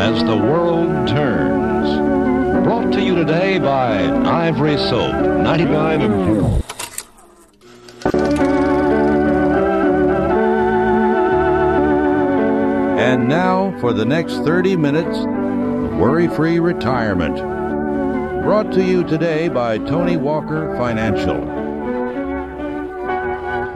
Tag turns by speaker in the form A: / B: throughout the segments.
A: as the world turns. Brought to you today by Ivory Soap, 99 and
B: And now for the next 30 minutes, Worry Free Retirement. Brought to you today by Tony Walker Financial.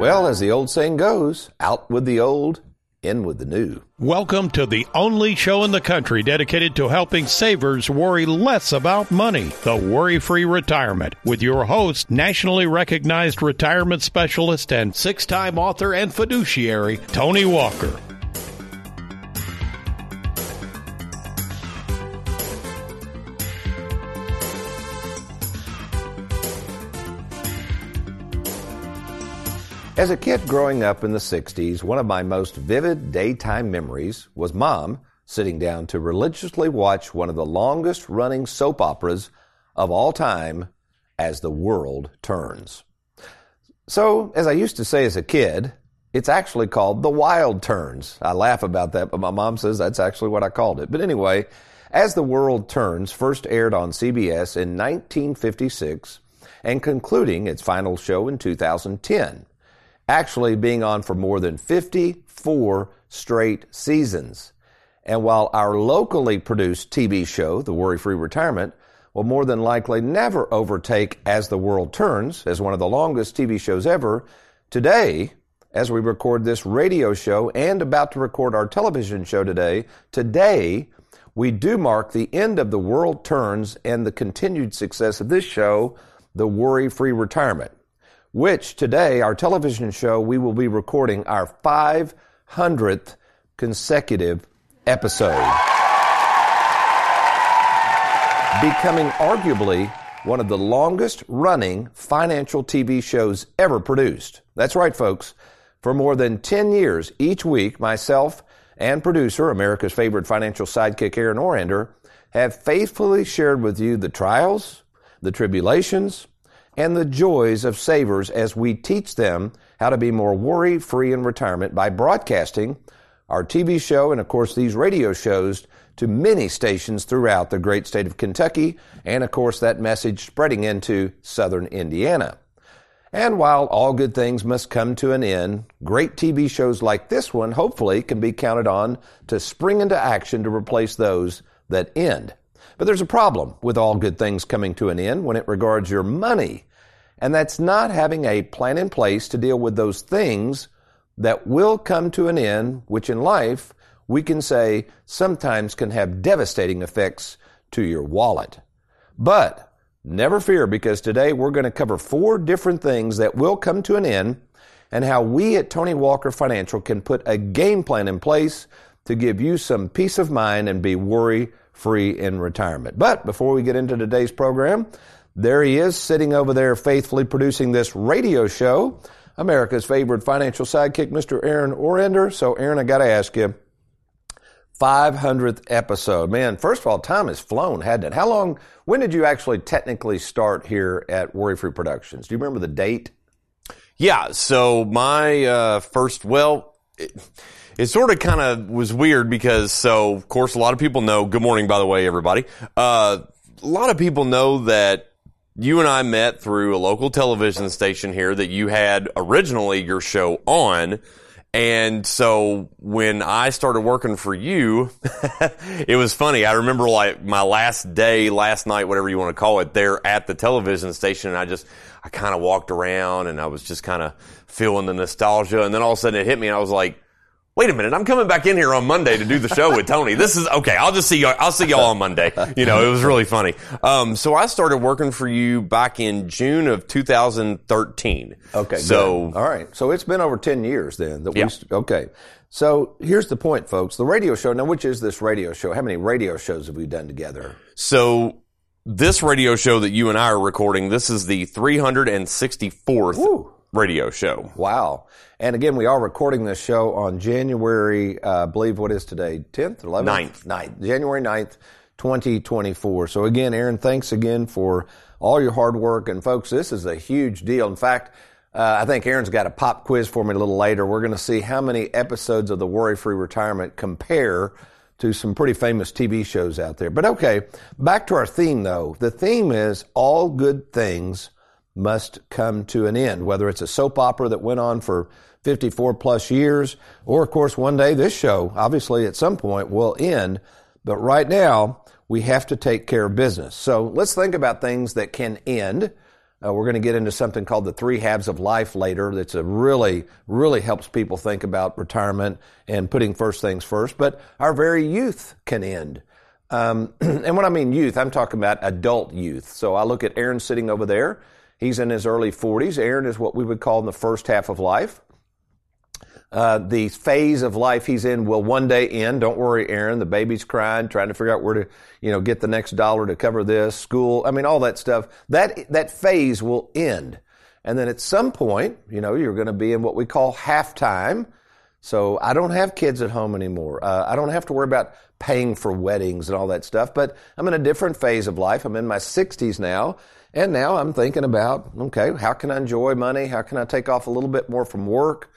C: Well, as the old saying goes, out with the old, in with the new.
D: Welcome to the only show in the country dedicated to helping savers worry less about money, the Worry Free Retirement, with your host, nationally recognized retirement specialist and six time author and fiduciary, Tony Walker.
C: As a kid growing up in the 60s, one of my most vivid daytime memories was mom sitting down to religiously watch one of the longest running soap operas of all time as the world turns. So, as I used to say as a kid, it's actually called The Wild Turns. I laugh about that, but my mom says that's actually what I called it. But anyway, As the World Turns first aired on CBS in 1956 and concluding its final show in 2010 actually being on for more than 54 straight seasons. And while our locally produced TV show, The Worry Free Retirement, will more than likely never overtake As the World Turns as one of the longest TV shows ever, today, as we record this radio show and about to record our television show today, today, we do mark the end of The World Turns and the continued success of this show, The Worry Free Retirement which today, our television show, we will be recording our 500th consecutive episode. Becoming arguably one of the longest running financial TV shows ever produced. That's right, folks. For more than 10 years, each week, myself and producer, America's favorite financial sidekick, Aaron Orander, have faithfully shared with you the trials, the tribulations, and the joys of savers as we teach them how to be more worry free in retirement by broadcasting our TV show and, of course, these radio shows to many stations throughout the great state of Kentucky, and, of course, that message spreading into southern Indiana. And while all good things must come to an end, great TV shows like this one hopefully can be counted on to spring into action to replace those that end. But there's a problem with all good things coming to an end when it regards your money. And that's not having a plan in place to deal with those things that will come to an end, which in life we can say sometimes can have devastating effects to your wallet. But never fear because today we're going to cover four different things that will come to an end and how we at Tony Walker Financial can put a game plan in place to give you some peace of mind and be worry free in retirement. But before we get into today's program, there he is sitting over there faithfully producing this radio show, America's favorite financial sidekick, Mr. Aaron Orander. So Aaron, I got to ask you, 500th episode. Man, first of all, time has flown, hadn't it? How long, when did you actually technically start here at Worry Free Productions? Do you remember the date?
E: Yeah, so my uh, first, well, it, it sort of kind of was weird because, so of course, a lot of people know. Good morning, by the way, everybody. Uh, a lot of people know that you and I met through a local television station here that you had originally your show on. And so when I started working for you, it was funny. I remember like my last day, last night, whatever you want to call it, there at the television station. And I just, I kind of walked around and I was just kind of feeling the nostalgia. And then all of a sudden it hit me and I was like, wait a minute, I'm coming back in here on Monday to do the show with Tony. This is okay. I'll just see y'all. I'll see y'all on Monday. You know, it was really funny. Um, so I started working for you back in June of 2013.
C: Okay.
E: So
C: good. all right. So it's been over 10 years then that
E: Yeah.
C: we, okay. So here's the point, folks. The radio show, now, which is this radio show? How many radio shows have we done together?
E: So this radio show that you and I are recording, this is the 364th
C: Woo.
E: Radio show.
C: Wow. And again, we are recording this show on January, uh, I believe what is today? 10th, 11th?
E: Ninth.
C: 9th. January 9th, 2024. So again, Aaron, thanks again for all your hard work. And folks, this is a huge deal. In fact, uh, I think Aaron's got a pop quiz for me a little later. We're going to see how many episodes of the Worry Free Retirement compare to some pretty famous TV shows out there. But okay, back to our theme though. The theme is all good things must come to an end, whether it's a soap opera that went on for 54 plus years, or of course one day this show, obviously at some point will end. But right now, we have to take care of business. So let's think about things that can end. Uh, we're going to get into something called the three halves of life later. That's a really, really helps people think about retirement and putting first things first. But our very youth can end. Um, and when I mean youth, I'm talking about adult youth. So I look at Aaron sitting over there. He's in his early 40s. Aaron is what we would call in the first half of life. Uh, the phase of life he's in will one day end. Don't worry, Aaron. The baby's crying, trying to figure out where to, you know, get the next dollar to cover this school. I mean, all that stuff. That that phase will end, and then at some point, you know, you're going to be in what we call halftime. So I don't have kids at home anymore. Uh, I don't have to worry about paying for weddings and all that stuff. But I'm in a different phase of life. I'm in my 60s now, and now I'm thinking about, okay, how can I enjoy money? How can I take off a little bit more from work?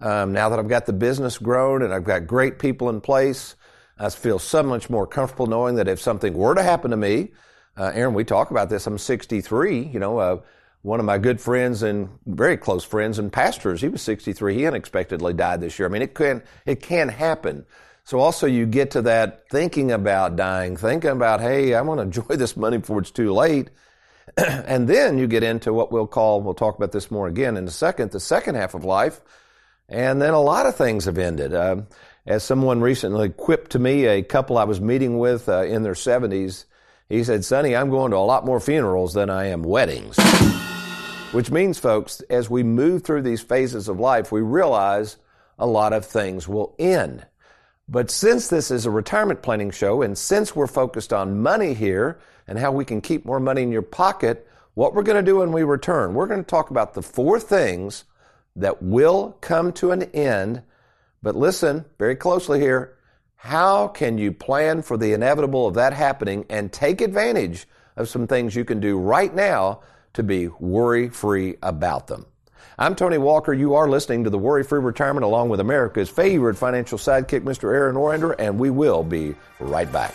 C: Um, now that I've got the business grown and I've got great people in place, I feel so much more comfortable knowing that if something were to happen to me, uh, Aaron, we talk about this. I'm 63. You know, uh, one of my good friends and very close friends and pastors, he was 63. He unexpectedly died this year. I mean, it can it can happen. So also you get to that thinking about dying, thinking about, hey, I want to enjoy this money before it's too late. and then you get into what we'll call, we'll talk about this more again in a second, the second half of life and then a lot of things have ended. Uh, as someone recently quipped to me, a couple I was meeting with uh, in their 70s, he said, Sonny, I'm going to a lot more funerals than I am weddings. Which means, folks, as we move through these phases of life, we realize a lot of things will end. But since this is a retirement planning show, and since we're focused on money here and how we can keep more money in your pocket, what we're going to do when we return, we're going to talk about the four things that will come to an end. But listen very closely here. How can you plan for the inevitable of that happening and take advantage of some things you can do right now to be worry free about them? I'm Tony Walker. You are listening to the Worry Free Retirement along with America's favorite financial sidekick, Mr. Aaron Orander, and we will be right back.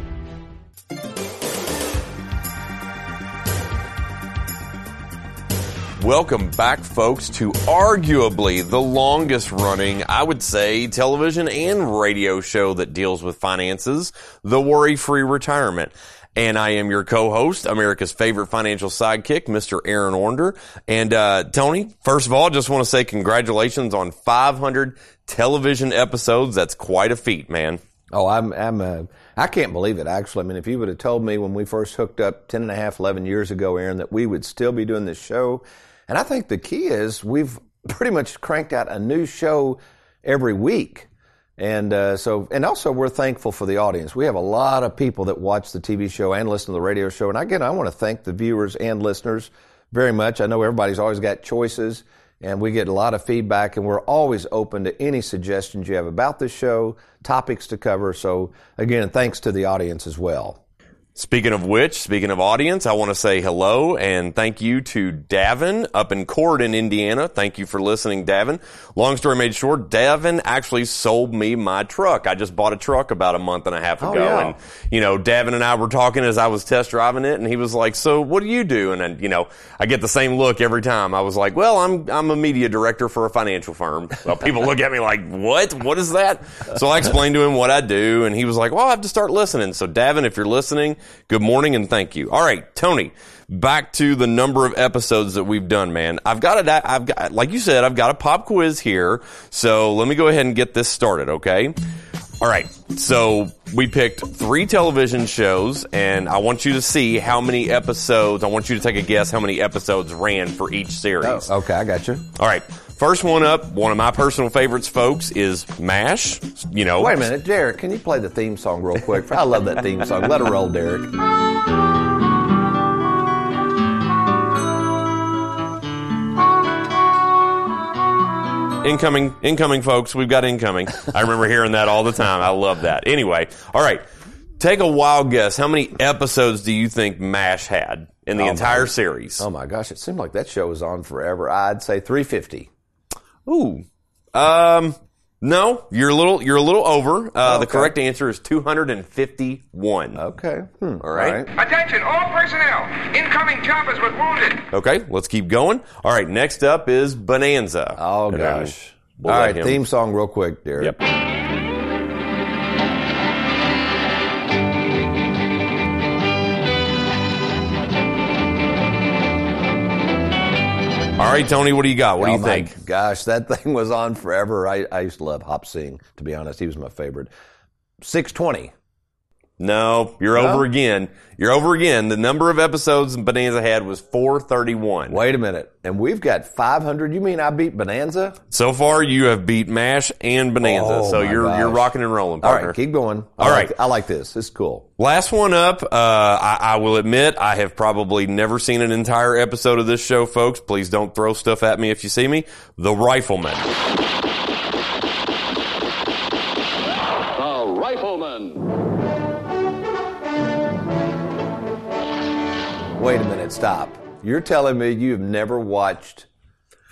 E: Welcome back, folks, to arguably the longest running, I would say, television and radio show that deals with finances, The Worry Free Retirement. And I am your co-host, America's favorite financial sidekick, Mr. Aaron Orander. And, uh, Tony, first of all, just want to say congratulations on 500 television episodes. That's quite a feat, man.
C: Oh, I'm, I'm, uh, I can't believe it, actually. I mean, if you would have told me when we first hooked up 10 and a half, 11 years ago, Aaron, that we would still be doing this show. And I think the key is we've pretty much cranked out a new show every week. And uh, so, and also we're thankful for the audience. We have a lot of people that watch the TV show and listen to the radio show. And again, I want to thank the viewers and listeners very much. I know everybody's always got choices and we get a lot of feedback and we're always open to any suggestions you have about the show, topics to cover. So again, thanks to the audience as well.
E: Speaking of which, speaking of audience, I want to say hello and thank you to Davin up in Corydon, Indiana. Thank you for listening, Davin. Long story made short, Davin actually sold me my truck. I just bought a truck about a month and a half oh, ago.
C: Oh, yeah.
E: And, you know, Davin and I were talking as I was test driving it and he was like, so what do you do? And then, you know, I get the same look every time. I was like, well, I'm, I'm a media director for a financial firm. Well, people look at me like, what? What is that? So I explained to him what I do and he was like, well, I have to start listening. So Davin, if you're listening, good morning and thank you. All right, Tony, back to the number of episodes that we've done, man. I've got a, I've got, like you said, I've got a pop quiz here. So let me go ahead and get this started, okay? All right. So we picked three television shows and I want you to see how many episodes, I want you to take a guess how many episodes ran for each series.
C: Oh, okay, I got you.
E: All right. First one up, one of my personal favorites, folks, is MASH. You know,
C: Wait a minute, Derek, can you play the theme song real quick? I love that theme song. Let it roll, Derek.
E: Incoming, incoming, folks. We've got incoming. I remember hearing that all the time. I love that. Anyway, all right. Take a wild guess. How many episodes do you think MASH had in the
C: Oh,
E: entire
C: my-
E: series?
C: Oh my gosh, it seemed like that show was on forever. I'd say 350.
E: Ooh. Um, no, you're a little, you're a little over. Uh, The correct answer is 251.
C: Okay. Hmm.
E: All right.
F: Attention, all personnel. Incoming choppers with wounded.
E: Okay, let's keep going. All right, next up is Bonanza.
C: Oh gosh.
E: we'll
C: All
E: let
C: right,
E: him-
C: theme song real quick, Derek.
E: Yep. All right, Tony, what do you got? What do
C: Oh,
E: you
C: my
E: think?
C: Gosh, that thing was on forever. I, I used to love Hop Sing, to be honest. He was my favorite. 620.
E: No, you're
C: No?
E: over again. You're over again. The number of episodes Bonanza had was 431.
C: Wait a minute. And we've got 500. You mean I beat Bonanza?
E: So far, you have beat MASH and Bonanza,
C: Oh,
E: so
C: my
E: you're you're rocking and rolling,
C: All
E: partner.
C: right, keep going. I
E: All
C: like- I like this. It's cool.
E: Last one up. Uh, I, I will admit I have probably never seen an entire episode of this show, folks. Please don't throw stuff at me if you see me. The Rifleman.
G: The Rifleman.
C: Wait a minute. Stop. You're telling me you've never watched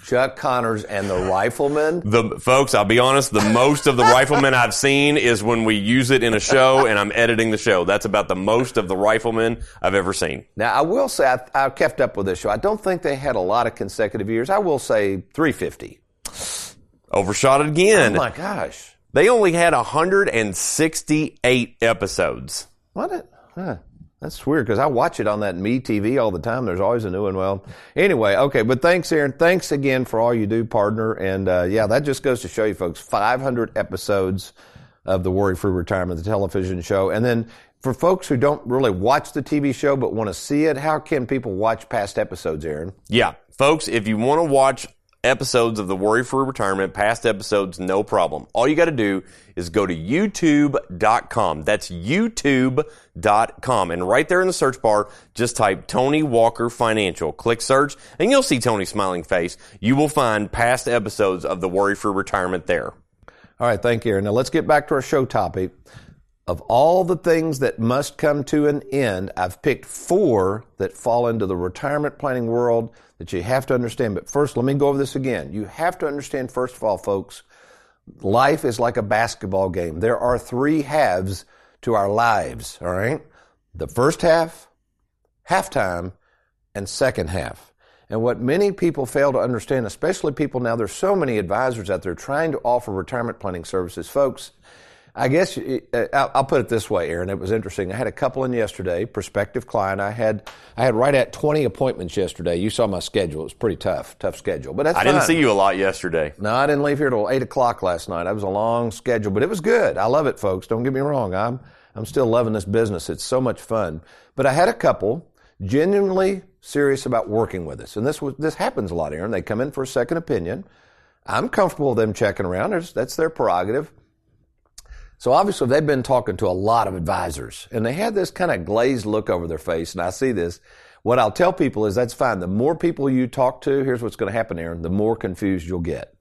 C: Chuck Connors and the Rifleman?
E: The folks, I'll be honest. The most of the Rifleman I've seen is when we use it in a show and I'm editing the show. That's about the most of the Rifleman I've ever seen.
C: Now, I will say I, I kept up with this show. I don't think they had a lot of consecutive years. I will say 350.
E: Overshot it again.
C: Oh my gosh.
E: They only had 168 episodes.
C: What? It, huh. That's weird because I watch it on that Me TV all the time. There's always a new one. Well, anyway, okay. But thanks, Aaron. Thanks again for all you do, partner. And uh, yeah, that just goes to show you, folks, 500 episodes of the Worry Free Retirement, the television show. And then for folks who don't really watch the TV show but want to see it, how can people watch past episodes, Aaron?
E: Yeah, folks, if you want to watch episodes of the Worry Free Retirement, past episodes, no problem. All you got to do is go to youtube.com. That's youtube.com. And right there in the search bar, just type Tony Walker Financial. Click search and you'll see Tony's smiling face. You will find past episodes of the Worry Free Retirement there.
C: All right, thank you. Now let's get back to our show topic. Of all the things that must come to an end, I've picked four that fall into the retirement planning world that you have to understand. But first, let me go over this again. You have to understand, first of all, folks, life is like a basketball game. There are three halves to our lives, all right? The first half, halftime, and second half. And what many people fail to understand, especially people now, there's so many advisors out there trying to offer retirement planning services. Folks, I guess uh, I'll I'll put it this way, Aaron. It was interesting. I had a couple in yesterday, prospective client. I had I had right at 20 appointments yesterday. You saw my schedule. It was pretty tough, tough schedule. But that's
E: I didn't see you a lot yesterday.
C: No, I didn't leave here till eight o'clock last night. I was a long schedule, but it was good. I love it, folks. Don't get me wrong. I'm I'm still loving this business. It's so much fun. But I had a couple genuinely serious about working with us, and this was this happens a lot, Aaron. They come in for a second opinion. I'm comfortable with them checking around. That's their prerogative. So obviously they've been talking to a lot of advisors and they had this kind of glazed look over their face. And I see this. What I'll tell people is that's fine. The more people you talk to, here's what's going to happen, Aaron, the more confused you'll get.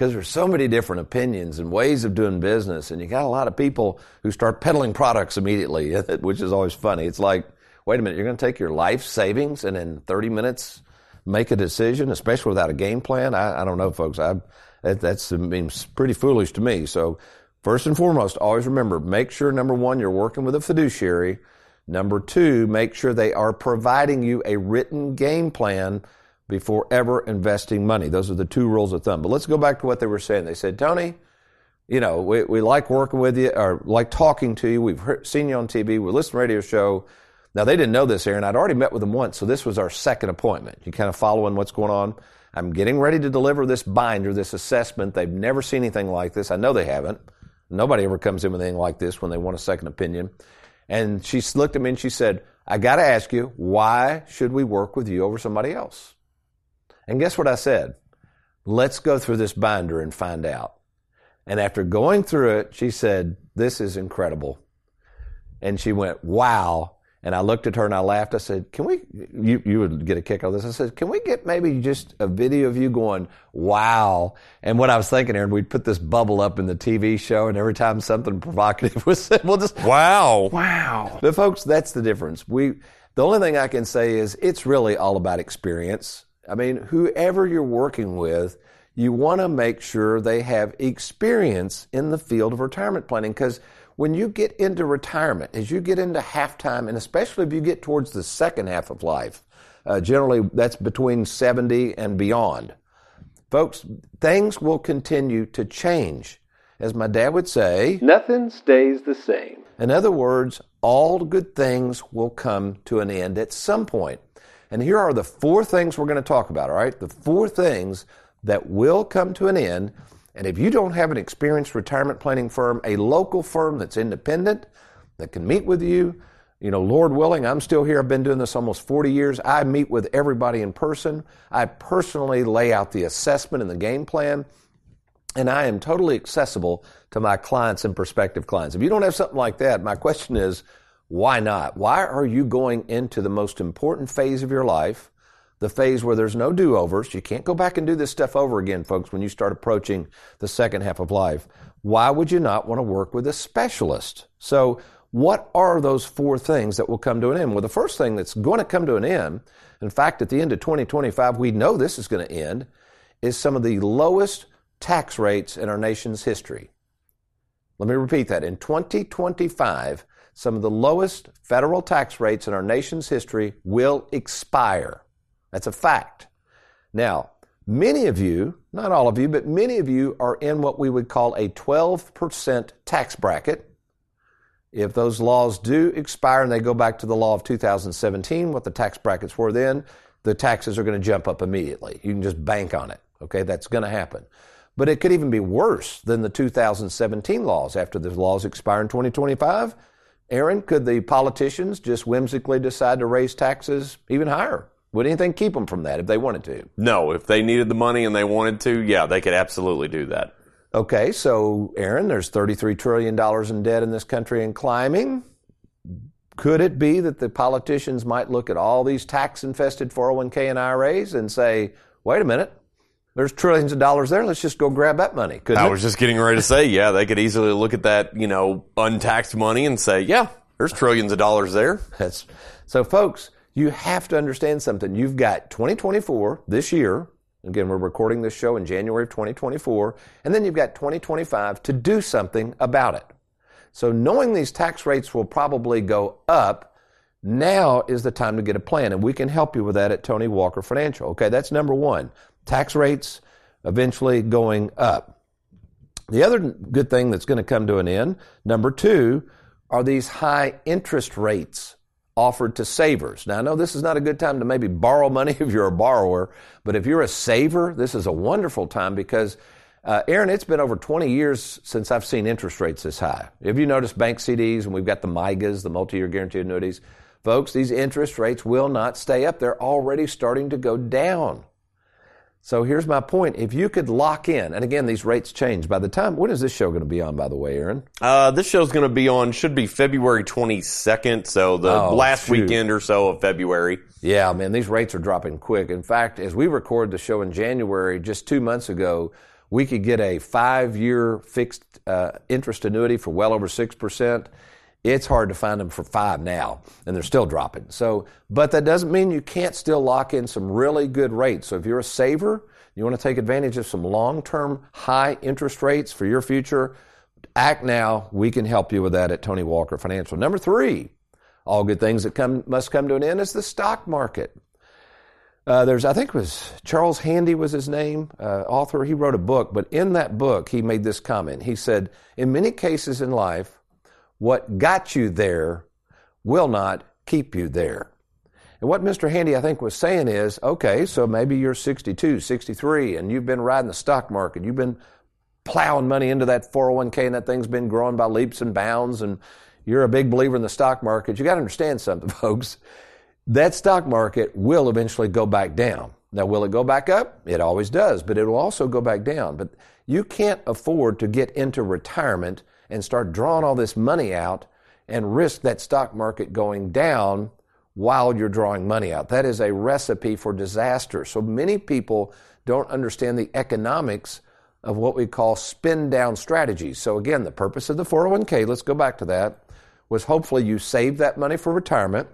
C: because there's so many different opinions and ways of doing business, and you got a lot of people who start peddling products immediately, which is always funny. It's like, wait a minute, you're going to take your life savings and in 30 minutes make a decision, especially without a game plan? I, I don't know, folks. I, that that's, seems pretty foolish to me. So, first and foremost, always remember, make sure, number one, you're working with a fiduciary. Number two, make sure they are providing you a written game plan before ever investing money. Those are the two rules of thumb. But let's go back to what they were saying. They said, Tony, you know, we, we like working with you or like talking to you. We've heard, seen you on TV. We listen to radio show. Now they didn't know this, Aaron. I'd already met with them once, so this was our second appointment. You kind of following what's going on. I'm getting ready to deliver this binder, this assessment. They've never seen anything like this. I know they haven't. Nobody ever comes in with anything like this when they want a second opinion. And she looked at me and she said, I got to ask you, why should we work with you over somebody else? And guess what I said? Let's go through this binder and find out. And after going through it, she said, This is incredible. And she went, Wow. And I looked at her and I laughed. I said, Can we, you, you would get a kick out of this. I said, Can we get maybe just a video of you going, Wow. And what I was thinking, Aaron, we'd put this bubble up in the TV show and every time something provocative was said, we'll just,
E: Wow.
C: Wow. But folks, that's the difference. We, the only thing I can say is it's really all about experience. I mean, whoever you're working with, you want to make sure they have experience in the field of retirement planning because when you get into retirement, as you get into halftime, and especially if you get towards the second half of life, uh, generally that's between 70 and beyond. Folks, things will continue to change. As my dad would say, nothing stays the same. In other words, all good things will come to an end at some point. And here are the four things we're going to talk about, all right? The four things that will come to an end. And if you don't have an experienced retirement planning firm, a local firm that's independent, that can meet with you, you know, Lord willing, I'm still here. I've been doing this almost 40 years. I meet with everybody in person. I personally lay out the assessment and the game plan. And I am totally accessible to my clients and prospective clients. If you don't have something like that, my question is, why not? Why are you going into the most important phase of your life, the phase where there's no do overs? You can't go back and do this stuff over again, folks, when you start approaching the second half of life. Why would you not want to work with a specialist? So, what are those four things that will come to an end? Well, the first thing that's going to come to an end, in fact, at the end of 2025, we know this is going to end, is some of the lowest tax rates in our nation's history. Let me repeat that. In 2025, some of the lowest federal tax rates in our nation's history will expire. That's a fact. Now, many of you, not all of you, but many of you are in what we would call a 12% tax bracket. If those laws do expire and they go back to the law of 2017, what the tax brackets were then, the taxes are going to jump up immediately. You can just bank on it. Okay, that's going to happen. But it could even be worse than the 2017 laws. After the laws expire in 2025, Aaron, could the politicians just whimsically decide to raise taxes even higher? Would anything keep them from that if they wanted to?
E: No, if they needed the money and they wanted to, yeah, they could absolutely do that.
C: Okay, so Aaron, there's $33 trillion in debt in this country and climbing. Could it be that the politicians might look at all these tax infested 401k and IRAs and say, wait a minute, there's trillions of dollars there. Let's just go grab that money.
E: I
C: it?
E: was just getting ready to say, yeah, they could easily look at that, you know, untaxed money and say, yeah, there's trillions of dollars there.
C: That's, so, folks, you have to understand something. You've got 2024 this year. Again, we're recording this show in January of 2024. And then you've got 2025 to do something about it. So, knowing these tax rates will probably go up, now is the time to get a plan. And we can help you with that at Tony Walker Financial. Okay, that's number one tax rates eventually going up. The other good thing that's going to come to an end, number two, are these high interest rates offered to savers. Now, I know this is not a good time to maybe borrow money if you're a borrower, but if you're a saver, this is a wonderful time because, uh, Aaron, it's been over 20 years since I've seen interest rates this high. Have you noticed bank CDs and we've got the MYGAs, the multi year guaranteed annuities? Folks, these interest rates will not stay up. They're already starting to go down. So here's my point. If you could lock in, and again, these rates change. By the time, when is this show going to be on, by the way, Aaron?
E: Uh, this show's going to be on, should be February 22nd, so the
C: Oh,
E: last
C: shoot.
E: weekend or so of February.
C: Yeah, man, these rates are dropping quick. In fact, as we record the show in January, just two months ago, we could get a five year fixed uh, interest annuity for well over 6%. It's hard to find them for five now, and they're still dropping. So, but that doesn't mean you can't still lock in some really good rates. So if you're a saver, you want to take advantage of some long term high interest rates for your future, act now. We can help you with that at Tony Walker Financial. Number three, all good things that come must come to an end is the stock market. Uh, there's, I think it was Charles Handy was his name, uh, author. He wrote a book, but in that book, he made this comment. He said, in many cases in life, what got you there will not keep you there. And what Mr. Handy, I think, was saying is, okay, so maybe you're 62, 63, and you've been riding the stock market. You've been plowing money into that 401k, and that thing's been growing by leaps and bounds, and you're a big believer in the stock market. You got to understand something, folks that stock market will eventually go back down. Now, will it go back up? It always does, but it will also go back down. But you can't afford to get into retirement and start drawing all this money out and risk that stock market going down while you're drawing money out. That is a recipe for disaster. So many people don't understand the economics of what we call spin down strategies. So again, the purpose of the 401k, let's go back to that, was hopefully you save that money for retirement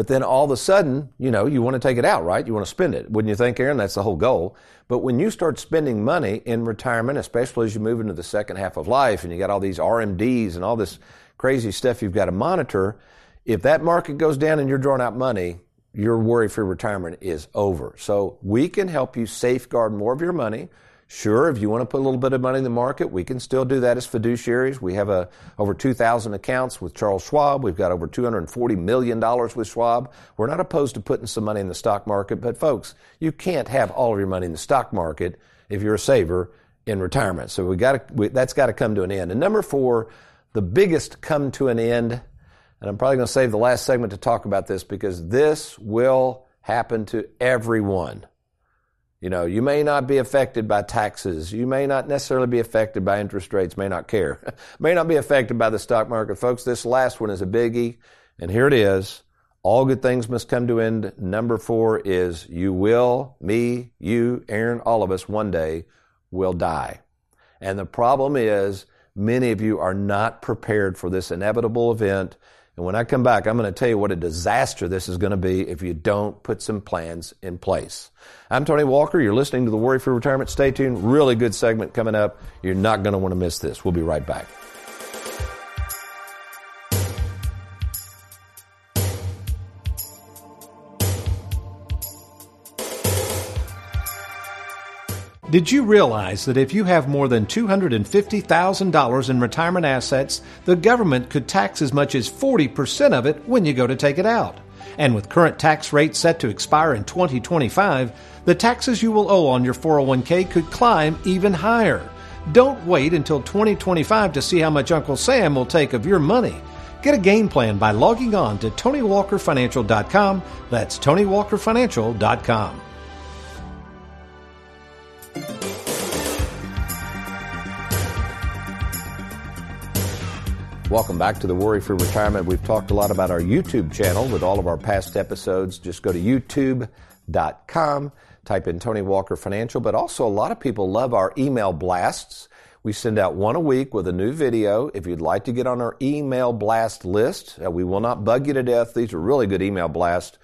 C: but then all of a sudden, you know, you want to take it out, right? You want to spend it. Wouldn't you think, Aaron? That's the whole goal. But when you start spending money in retirement, especially as you move into the second half of life and you got all these RMDs and all this crazy stuff you've got to monitor, if that market goes down and you're drawing out money, your worry free retirement is over. So we can help you safeguard more of your money Sure, if you want to put a little bit of money in the market, we can still do that as fiduciaries. We have a, over 2,000 accounts with Charles Schwab. We've got over $240 million with Schwab. We're not opposed to putting some money in the stock market, but folks, you can't have all of your money in the stock market if you're a saver in retirement. So we got to, we, that's got to come to an end. And number four, the biggest come to an end, and I'm probably going to save the last segment to talk about this because this will happen to everyone. You know, you may not be affected by taxes. You may not necessarily be affected by interest rates, may not care. may not be affected by the stock market. Folks, this last one is a biggie. And here it is. All good things must come to end. Number four is you will, me, you, Aaron, all of us one day will die. And the problem is many of you are not prepared for this inevitable event. And when I come back, I'm going to tell you what a disaster this is going to be if you don't put some plans in place. I'm Tony Walker. You're listening to the Worry Free Retirement. Stay tuned. Really good segment coming up. You're not going to want to miss this. We'll be right back.
H: Did you realize that if you have more than $250,000 in retirement assets, the government could tax as much as 40% of it when you go to take it out? And with current tax rates set to expire in 2025, the taxes you will owe on your 401k could climb even higher. Don't wait until 2025 to see how much Uncle Sam will take of your money. Get a game plan by logging on to TonyWalkerFinancial.com. That's TonyWalkerFinancial.com.
C: Welcome back to the Worry Free Retirement. We've talked a lot about our YouTube channel with all of our past episodes. Just go to youtube.com, type in Tony Walker Financial, but also a lot of people love our email blasts. We send out one a week with a new video. If you'd like to get on our email blast list, uh, we will not bug you to death. These are really good email blast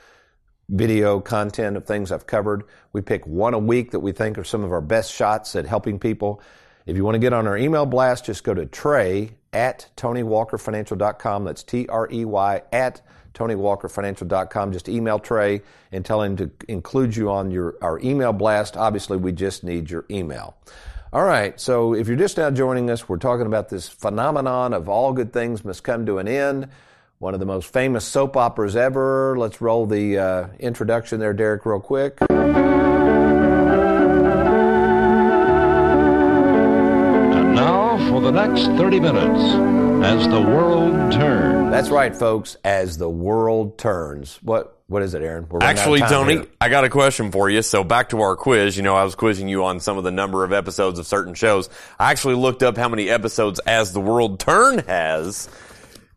C: video content of things I've covered. We pick one a week that we think are some of our best shots at helping people. If you want to get on our email blast, just go to Trey at TonyWalkerFinancial.com. That's T R E Y at TonyWalkerFinancial.com. Just email Trey and tell him to include you on your our email blast. Obviously, we just need your email. All right, so if you're just now joining us, we're talking about this phenomenon of all good things must come to an end. One of the most famous soap operas ever. Let's roll the uh, introduction there, Derek, real quick.
A: For the next 30 minutes as the world turns.
C: That's right, folks, as the world turns. What what is it, Aaron?
E: Actually, Tony, here. I got a question for you. So back to our quiz. You know, I was quizzing you on some of the number of episodes of certain shows. I actually looked up how many episodes As the World Turn has.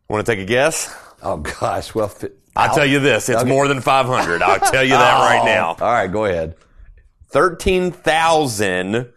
E: Want to take a guess?
C: Oh gosh, well,
E: I'll, I'll tell you this: it's okay. more than 500. I'll tell you that oh, right now.
C: All right, go ahead.
E: Thirteen thousand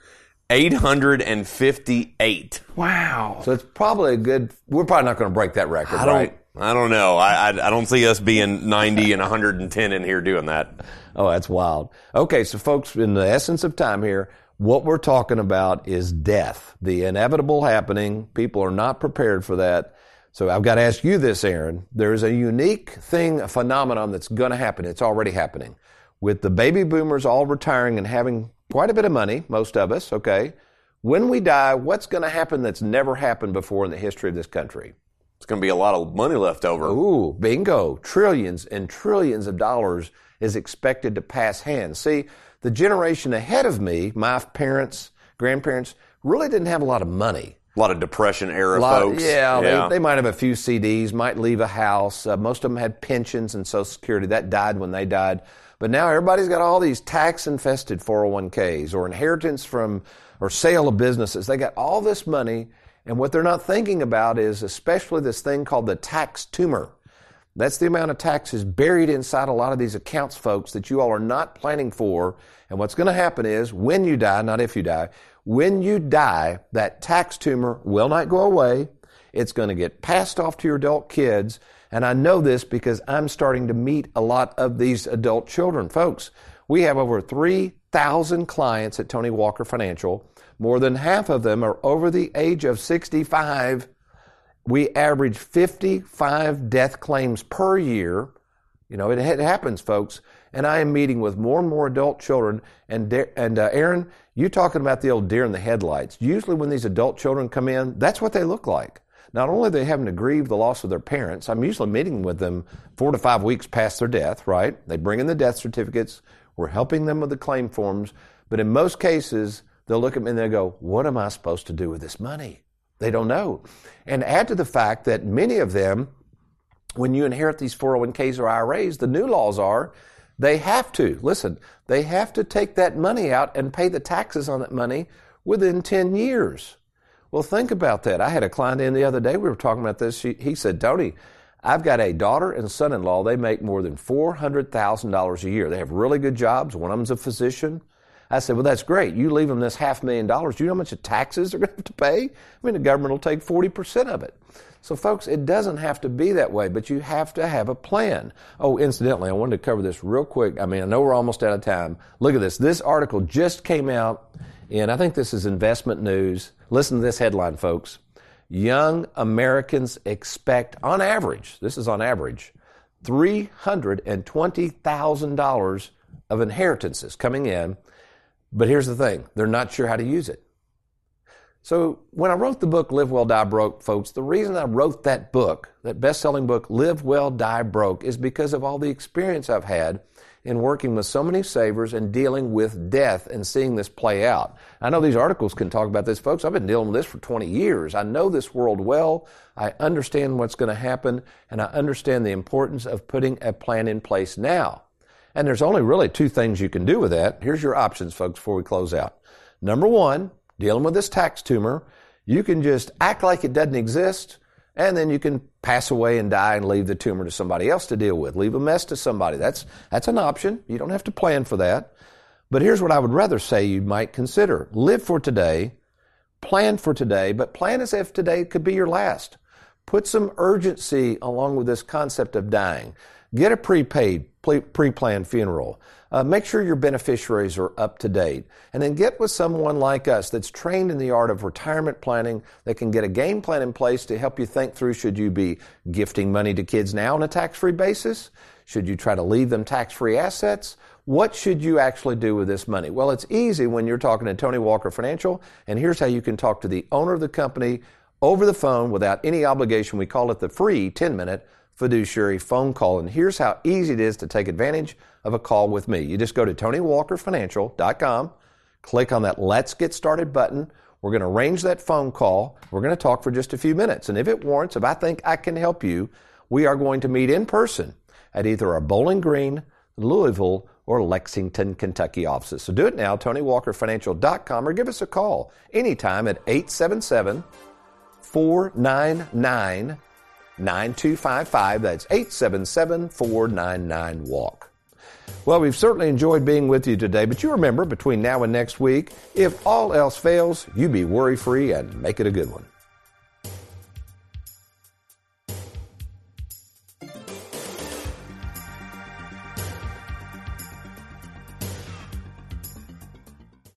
E: 858.
C: Wow. So it's probably a good. We're probably not going to break that record,
E: I
C: right?
E: I don't know. I, I I don't see us being 90 and 110 in here doing that.
C: Oh, that's wild. Okay, so folks, in the essence of time here, what we're talking about is death, the inevitable happening. People are not prepared for that. So I've got to ask you this, Aaron. There's a unique thing, a phenomenon that's going to happen. It's already happening. With the baby boomers all retiring and having quite a bit of money, most of us, okay? When we die, what's going to happen that's never happened before in the history of this country?
E: It's going to be a lot of money left over.
C: Ooh, bingo. Trillions and trillions of dollars is expected to pass hands. See, the generation ahead of me, my parents, grandparents, really didn't have a lot of money.
E: A lot of depression era
C: lot-
E: folks.
C: yeah, They, they might have a few CDs, might leave a house. Uh, most of them had pensions and Social Security. That died when they died. But now everybody's got all these tax infested 401ks or inheritance from or sale of businesses. They got all this money. And what they're not thinking about is especially this thing called the tax tumor. That's the amount of taxes buried inside a lot of these accounts, folks, that you all are not planning for. And what's going to happen is when you die, not if you die, when you die, that tax tumor will not go away. It's going to get passed off to your adult kids. And I know this because I'm starting to meet a lot of these adult children. Folks, we have over 3,000 clients at Tony Walker Financial. More than half of them are over the age of 65 we average 55 death claims per year. You know, it, it happens, folks. And I am meeting with more and more adult children. And and uh, Aaron, you talking about the old deer in the headlights? Usually, when these adult children come in, that's what they look like. Not only are they having to grieve the loss of their parents, I'm usually meeting with them four to five weeks past their death. Right? They bring in the death certificates. We're helping them with the claim forms. But in most cases, they'll look at me and they'll go, "What am I supposed to do with this money?" They don't know. And add to the fact that many of them, when you inherit these 401ks or IRAs, the new laws are they have to, listen, they have to take that money out and pay the taxes on that money within 10 years. Well, think about that. I had a client in the other day, we were talking about this. She, he said, Tony, I've got a daughter and son in law. They make more than $400,000 a year. They have really good jobs. One of them's a physician. I said, well, that's great. You leave them this half million dollars. Do you know how much of taxes they're going to have to pay? I mean, the government will take 40% of it. So, folks, it doesn't have to be that way, but you have to have a plan. Oh, incidentally, I wanted to cover this real quick. I mean, I know we're almost out of time. Look at this. This article just came out, and I think this is investment news. Listen to this headline, folks. Young Americans expect, on average, this is on average, $320,000 of inheritances coming in. But here's the thing they're not sure how to use it. So when I wrote the book Live Well, Die Broke, folks, the reason I wrote that book, that best-selling book, Live Well, Die Broke, is because of all the experience I've had in working with so many savers and dealing with death and seeing this play out. I know these articles can talk about this, folks. I've been dealing with this for 20 years. I know this world well. I understand what's going to happen, and I understand the importance of putting a plan in place now. And there's only really two things you can do with that. Here's your options, folks, before we close out. Number one, dealing with this tax tumor, you can just act like it doesn't exist, and then you can pass away and die and leave the tumor to somebody else to deal with. Leave a mess to somebody. That's, that's an option. You don't have to plan for that. But here's what I would rather say you might consider. Live for today, plan for today, but plan as if today could be your last. Put some urgency along with this concept of dying. Get a prepaid, pre planned funeral. Uh, make sure your beneficiaries are up to date. And then get with someone like us that's trained in the art of retirement planning that can get a game plan in place to help you think through should you be gifting money to kids now on a tax free basis? Should you try to leave them tax free assets? What should you actually do with this money? Well, it's easy when you're talking to Tony Walker Financial, and here's how you can talk to the owner of the company over the phone without any obligation. We call it the free 10 minute fiduciary phone call. And here's how easy it is to take advantage of a call with me. You just go to TonyWalkerFinancial.com, click on that Let's Get Started button. We're going to arrange that phone call. We're going to talk for just a few minutes. And if it warrants, if I think I can help you, we are going to meet in person at either our Bowling Green, Louisville, or Lexington, Kentucky offices. So do it now, TonyWalkerFinancial.com, or give us a call anytime at 877 499 9255. That's 877 499 WALK. Well, we've certainly enjoyed being with you today, but you remember between now and next week, if all else fails, you be worry free and make it a good one.